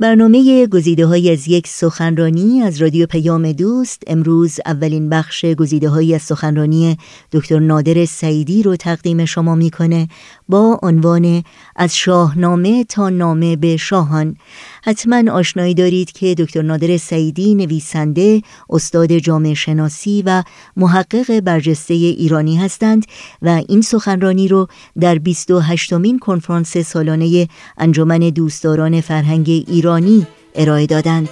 برنامه گزیده های از یک سخنرانی از رادیو پیام دوست امروز اولین بخش گزیده های از سخنرانی دکتر نادر سعیدی رو تقدیم شما می‌کنه با عنوان از شاهنامه تا نامه به شاهان. حتما آشنایی دارید که دکتر نادر سعیدی نویسنده استاد جامعه شناسی و محقق برجسته ایرانی هستند و این سخنرانی رو در 28 مین کنفرانس سالانه انجمن دوستداران فرهنگ ایرانی ارائه دادند.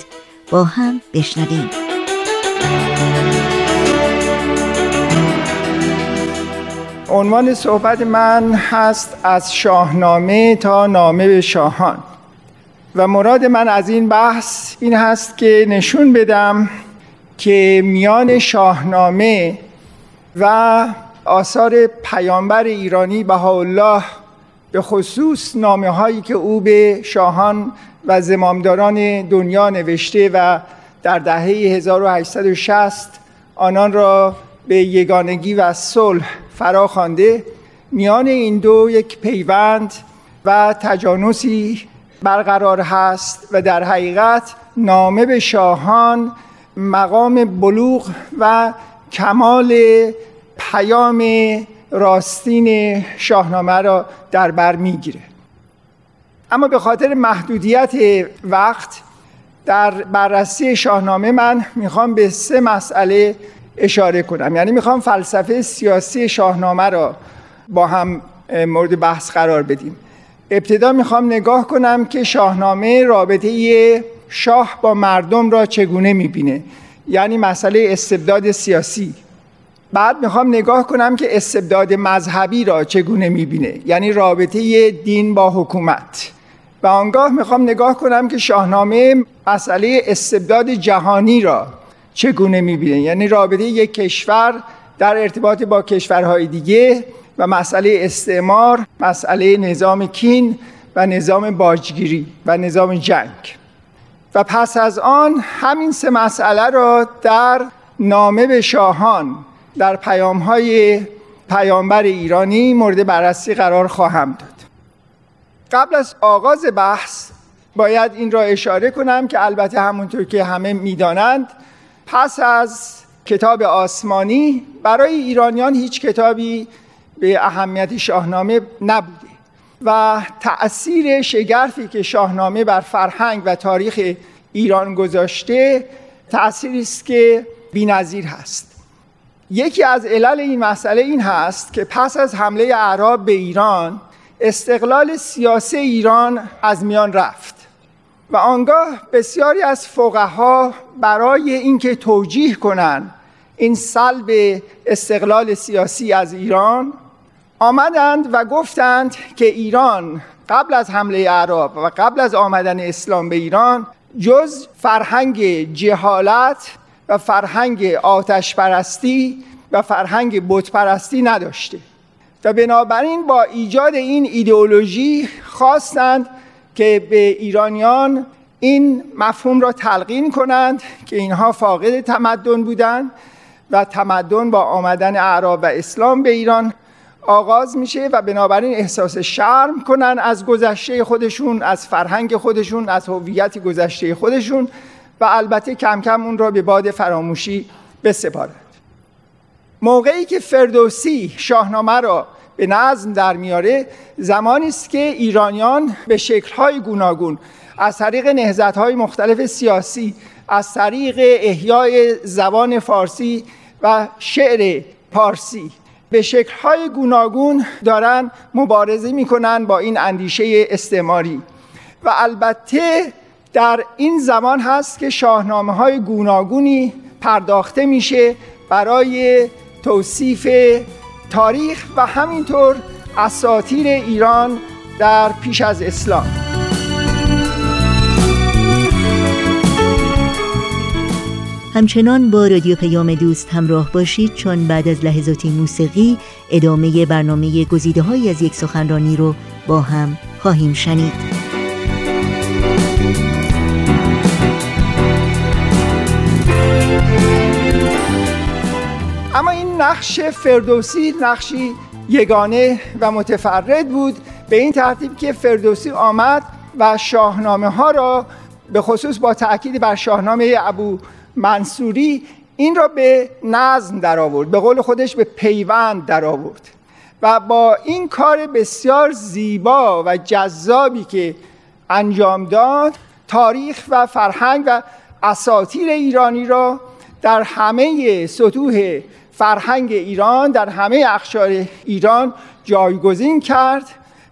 با هم بشنویم. عنوان صحبت من هست از شاهنامه تا نامه به شاهان. و مراد من از این بحث این هست که نشون بدم که میان شاهنامه و آثار پیامبر ایرانی بهاءالله به خصوص نامه هایی که او به شاهان و زمامداران دنیا نوشته و در دهه 1860 آنان را به یگانگی و صلح فرا خوانده میان این دو یک پیوند و تجانسی برقرار هست و در حقیقت نامه به شاهان مقام بلوغ و کمال پیام راستین شاهنامه را در بر می‌گیره. اما به خاطر محدودیت وقت در بررسی شاهنامه من می‌خوام به سه مسئله اشاره کنم. یعنی می‌خوام فلسفه سیاسی شاهنامه را با هم مورد بحث قرار بدیم. ابتدا می‌خوام نگاه کنم که شاهنامه رابطه شاه با مردم را چگونه می‌بینه. یعنی مسئله استبداد سیاسی. بعد می‌خوام نگاه کنم که استبداد مذهبی را چگونه می‌بینه. یعنی رابطه دین با حکومت. و آنگاه می‌خوام نگاه کنم که شاهنامه مسئله استبداد جهانی را چگونه می‌بینه. یعنی رابطه یک کشور در ارتباط با کشورهای دیگه و مسئله استعمار مسئله نظام کین و نظام باجگیری و نظام جنگ. و پس از آن همین سه مسئله را در نامه به شاهان در پیام های پیامبر ایرانی مورد بررسی قرار خواهم داد. قبل از آغاز بحث باید این را اشاره کنم که البته همونطور که همه می‌دانند پس از کتاب آسمانی برای ایرانیان هیچ کتابی به اهمیت شاهنامه نبوده و تأثیر شگرفی که شاهنامه بر فرهنگ و تاریخ ایران گذاشته تأثیری است که بی‌نظیر هست. یکی از علل این مسئله این هست که پس از حمله اعراب به ایران استقلال سیاسی ایران از میان رفت و آنگاه بسیاری از فقها برای اینکه توجیه کنند این سلب استقلال سیاسی از ایران آمدند و گفتند که ایران قبل از حمله عرب و قبل از آمدن اسلام به ایران جز فرهنگ جهالت و فرهنگ آتش پرستی و فرهنگ بت پرستی نداشته. و بنابراین با ایجاد این ایدئولوژی خواستند که به ایرانیان این مفهوم را تلقین کنند که اینها فاقد تمدن بودند و تمدن با آمدن اعراب و اسلام به ایران آغاز میشه و بنابراین احساس شرم کنن از گذشته خودشون از فرهنگ خودشون از هویت گذشته خودشون و البته کم کم اون را به باد فراموشی بسپارند موقعی که فردوسی شاهنامه را به نظم در میاره زمانی است که ایرانیان به شکل‌های گوناگون از طریق نهضت‌های مختلف سیاسی از طریق احیای زبان فارسی و شعر پارسی به شکل‌های گوناگون دارن مبارزه می‌کنن با این اندیشه استعماری. و البته در این زمان هست که شاهنامه های گوناگونی پرداخته میشه برای توصیف تاریخ و همینطور اساطیر ایران در پیش از اسلام. همچنان با رادیو پیام دوست همراه باشید چون بعد از لحظاتی موسیقی ادامه برنامه گزیده های از یک سخنرانی رو با هم خواهیم شنید. نقش فردوسی نقشی یگانه و متفرد بود. به این ترتیب که فردوسی آمد و شاهنامه ها را به خصوص با تاکید بر شاهنامه ابو منصوری این را به نظم در آورد به قول خودش به پیوند در آورد و با این کار بسیار زیبا و جذابی که انجام داد تاریخ و فرهنگ و اساطیر ایرانی را در همه سطوح فرهنگ ایران در همه اخشار ایران جایگزین کرد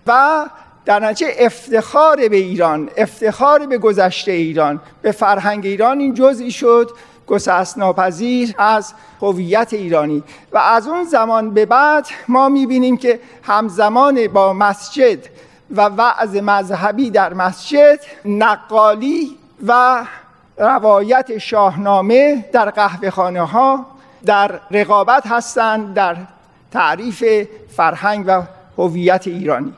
و در نتیجه افتخار به ایران افتخار به گذشته ایران به فرهنگ ایران این جزئی شد گسست ناپذیر از هویت ایرانی. و از اون زمان به بعد ما می‌بینیم که همزمان با مسجد و وعظ مذهبی در مسجد نقالی و روایت شاهنامه در قهوه خانه ها در رقابت هستند در تعریف فرهنگ و هویت ایرانی.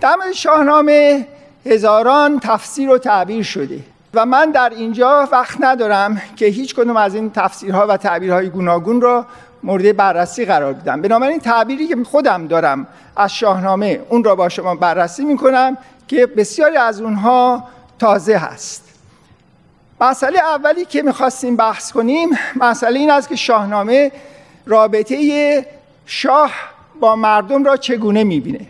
در شاهنامه هزاران تفسیر و تعبیر شده و من در اینجا وقت ندارم که هیچ کدوم از این تفسیرها و تعبیرهای گوناگون را مورد بررسی قرار بدم. بنابراین تعبیری که خودم دارم از شاهنامه اون را با شما بررسی می‌کنم که بسیاری از اونها تازه هست. مسئله اولی که می‌خواستیم بحث کنیم مسئله این است که شاهنامه رابطه شاه با مردم را چگونه می‌بینه.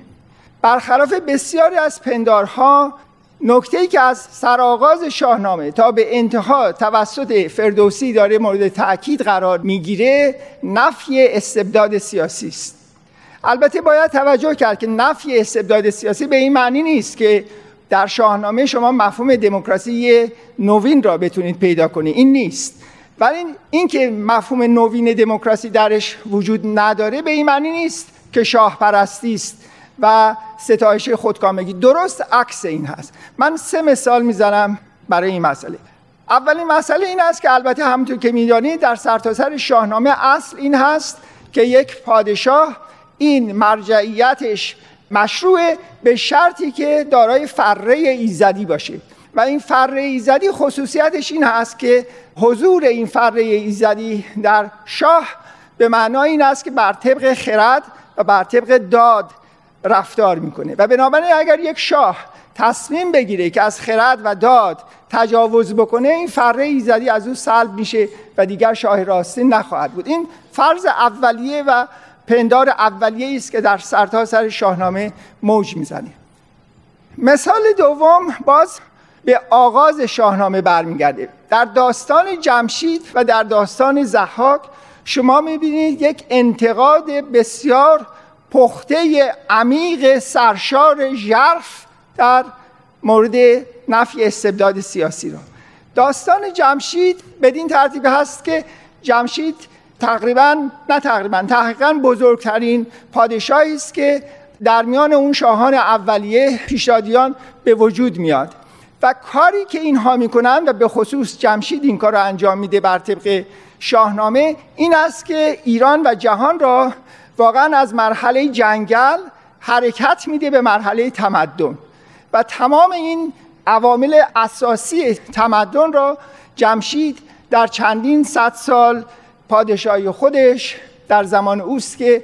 برخلاف بسیاری از پندارها نکته ای که از سرآغاز شاهنامه تا به انتها توسط فردوسی داره مورد تاکید قرار می‌گیره نفی استبداد سیاسی است. البته باید توجه کرد که نفی استبداد سیاسی به این معنی نیست که در شاهنامه شما مفهوم دموکراسی نوین را بتونید پیدا کنید این نیست. ولی این که مفهوم نوین دموکراسی درش وجود نداره به این معنی نیست که شاه پرستی است و ستایش خودکامگی. درست عکس این هست. من سه مثال می‌زنم برای این مسئله. اولین مسئله این است که البته همونطور که می‌دانید در سرتاسر شاهنامه اصل این هست که یک پادشاه این مرجعیتش مشروع به شرطی که دارای فره ایزدی باشه. و این فره ایزدی خصوصیتش این هست که حضور این فره ایزدی در شاه به معنای این است که بر طبق خرد و بر طبق داد رفتار می‌کنه. و بنابراین اگر یک شاه تصمیم بگیره که از خرد و داد تجاوز بکنه این فره ایزدی از او سلب میشه و دیگر شاه راستی نخواهد بود. این فرض اولیه و پندار اولیه است که در سرتاسر سر شاهنامه موج می‌زنه. مثال دوم باز به آغاز شاهنامه برمیگرده. در داستان جمشید و در داستان زحاک شما می‌بینید یک انتقاد بسیار پخته عمیق سرشار ژرف در مورد نفی استبداد سیاسی را. داستان جمشید بدین ترتیب هست که جمشید تقریبا نه تقریبا تحقیقا بزرگترین پادشاهی است که در میان اون شاهان اولیه پیشادیان به وجود میاد. و کاری که اینها می‌کنن و به خصوص جمشید این کار را انجام میده بر طبق شاهنامه این است که ایران و جهان را واقعا از مرحله جنگل حرکت میده به مرحله تمدن. و تمام این عوامل اساسی تمدن را جمشید در چندین صد سال پادشاهی خودش در زمان اوست که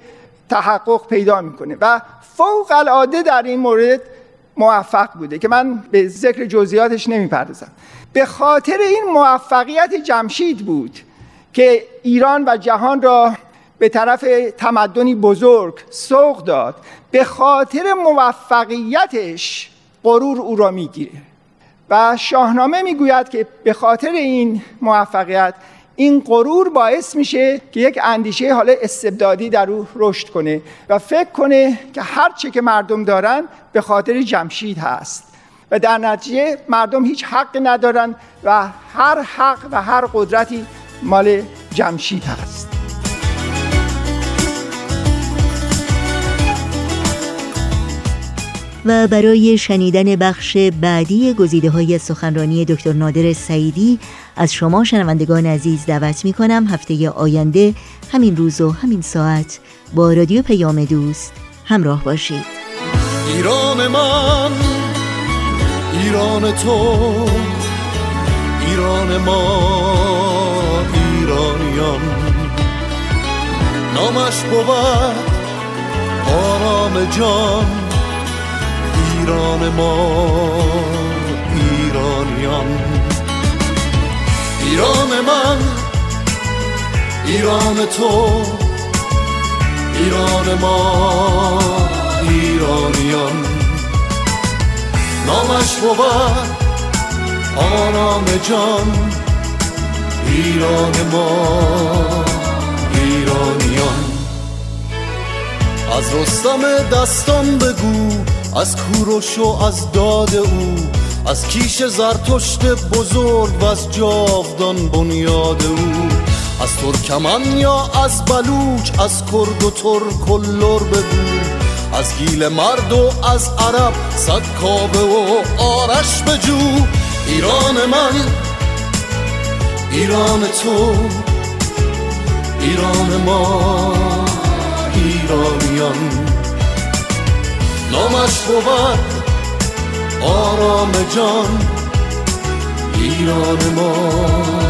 تحقق پیدا می‌کنه و فوق العاده در این مورد موفق بوده که من به ذکر جزئیاتش نمی‌پردازم. به خاطر این موفقیت جمشید بود که ایران و جهان را به طرف تمدنی بزرگ سوق داد. به خاطر موفقیتش غرور او را می‌گیره و شاهنامه می‌گوید که به خاطر این موفقیت این غرور باعث میشه که یک اندیشه حالا استبدادی در او رشد کنه و فکر کنه که هر چه که مردم دارن به خاطر جمشید هست. و در نتیجه مردم هیچ حق ندارن و هر حق و هر قدرتی مال جمشید هست. و برای شنیدن بخش بعدی گزیده های سخنرانی دکتر نادر سعیدی از شما شنوندگان عزیز دعوت می کنم هفته آینده همین روز و همین ساعت با رادیو پیام دوست همراه باشید. ایران من ایران تو ایران ما ایرانیان. نامش بود آرام جان ایران ما. ایران تو ایران ما ایرانیان. نامش بود آرام جان. ایران ما ایرانیان. از رستم دستان بگو از کوروش و از داد او از کیش زرتشت بزرگ و از جاودان بنیاد او. از ترکمن یا از بلوچ از کرد و ترک و لر بگو از گیل مرد و از عرب صد کابه و آرش بجو ایران من ایران تو ایران ما ایرانیان. نامش بود آرام جان ایران ما.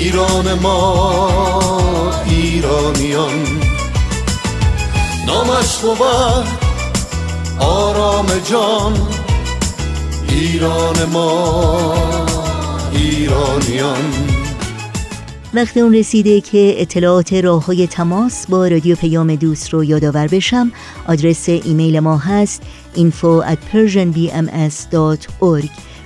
ایران ما ایرانیان. نامش بود آرام جان ایران ما ایرانیان. وقت اون رسیده که اطلاعات راه های تماس با رادیو پیام دوست رو یادآور بشم. آدرس ایمیل ما هست info at persianbms.org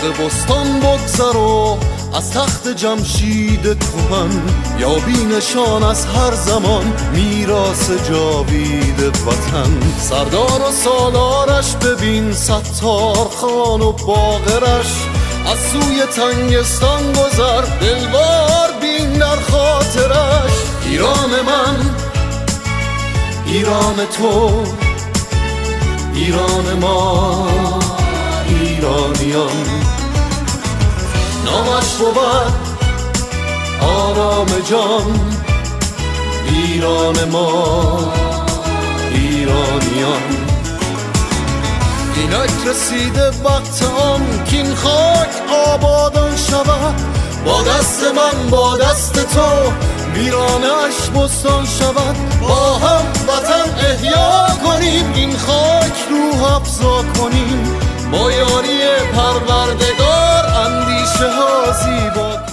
طاق بستان بگذر از تخت جمشید کهن یا بینشان از هر زمان میراث جاوید وطن. سردار و سالارش ببین ستار خان و باقرش. از سوی تنگستان گذر دلوار بین در خاطرش. ایران من ایران تو ایران ما. ایرانیان. نامش بود آرام جان. ایران ما ایرانیان. اینک رسیده وقت آن کین خاک آبادان شود. با دست من با دست تو ویرانش بستان شود. با هم وطن احیا کنیم این خاک روح افزا کنیم. با یاری پروردگار اندیشه ها زیبا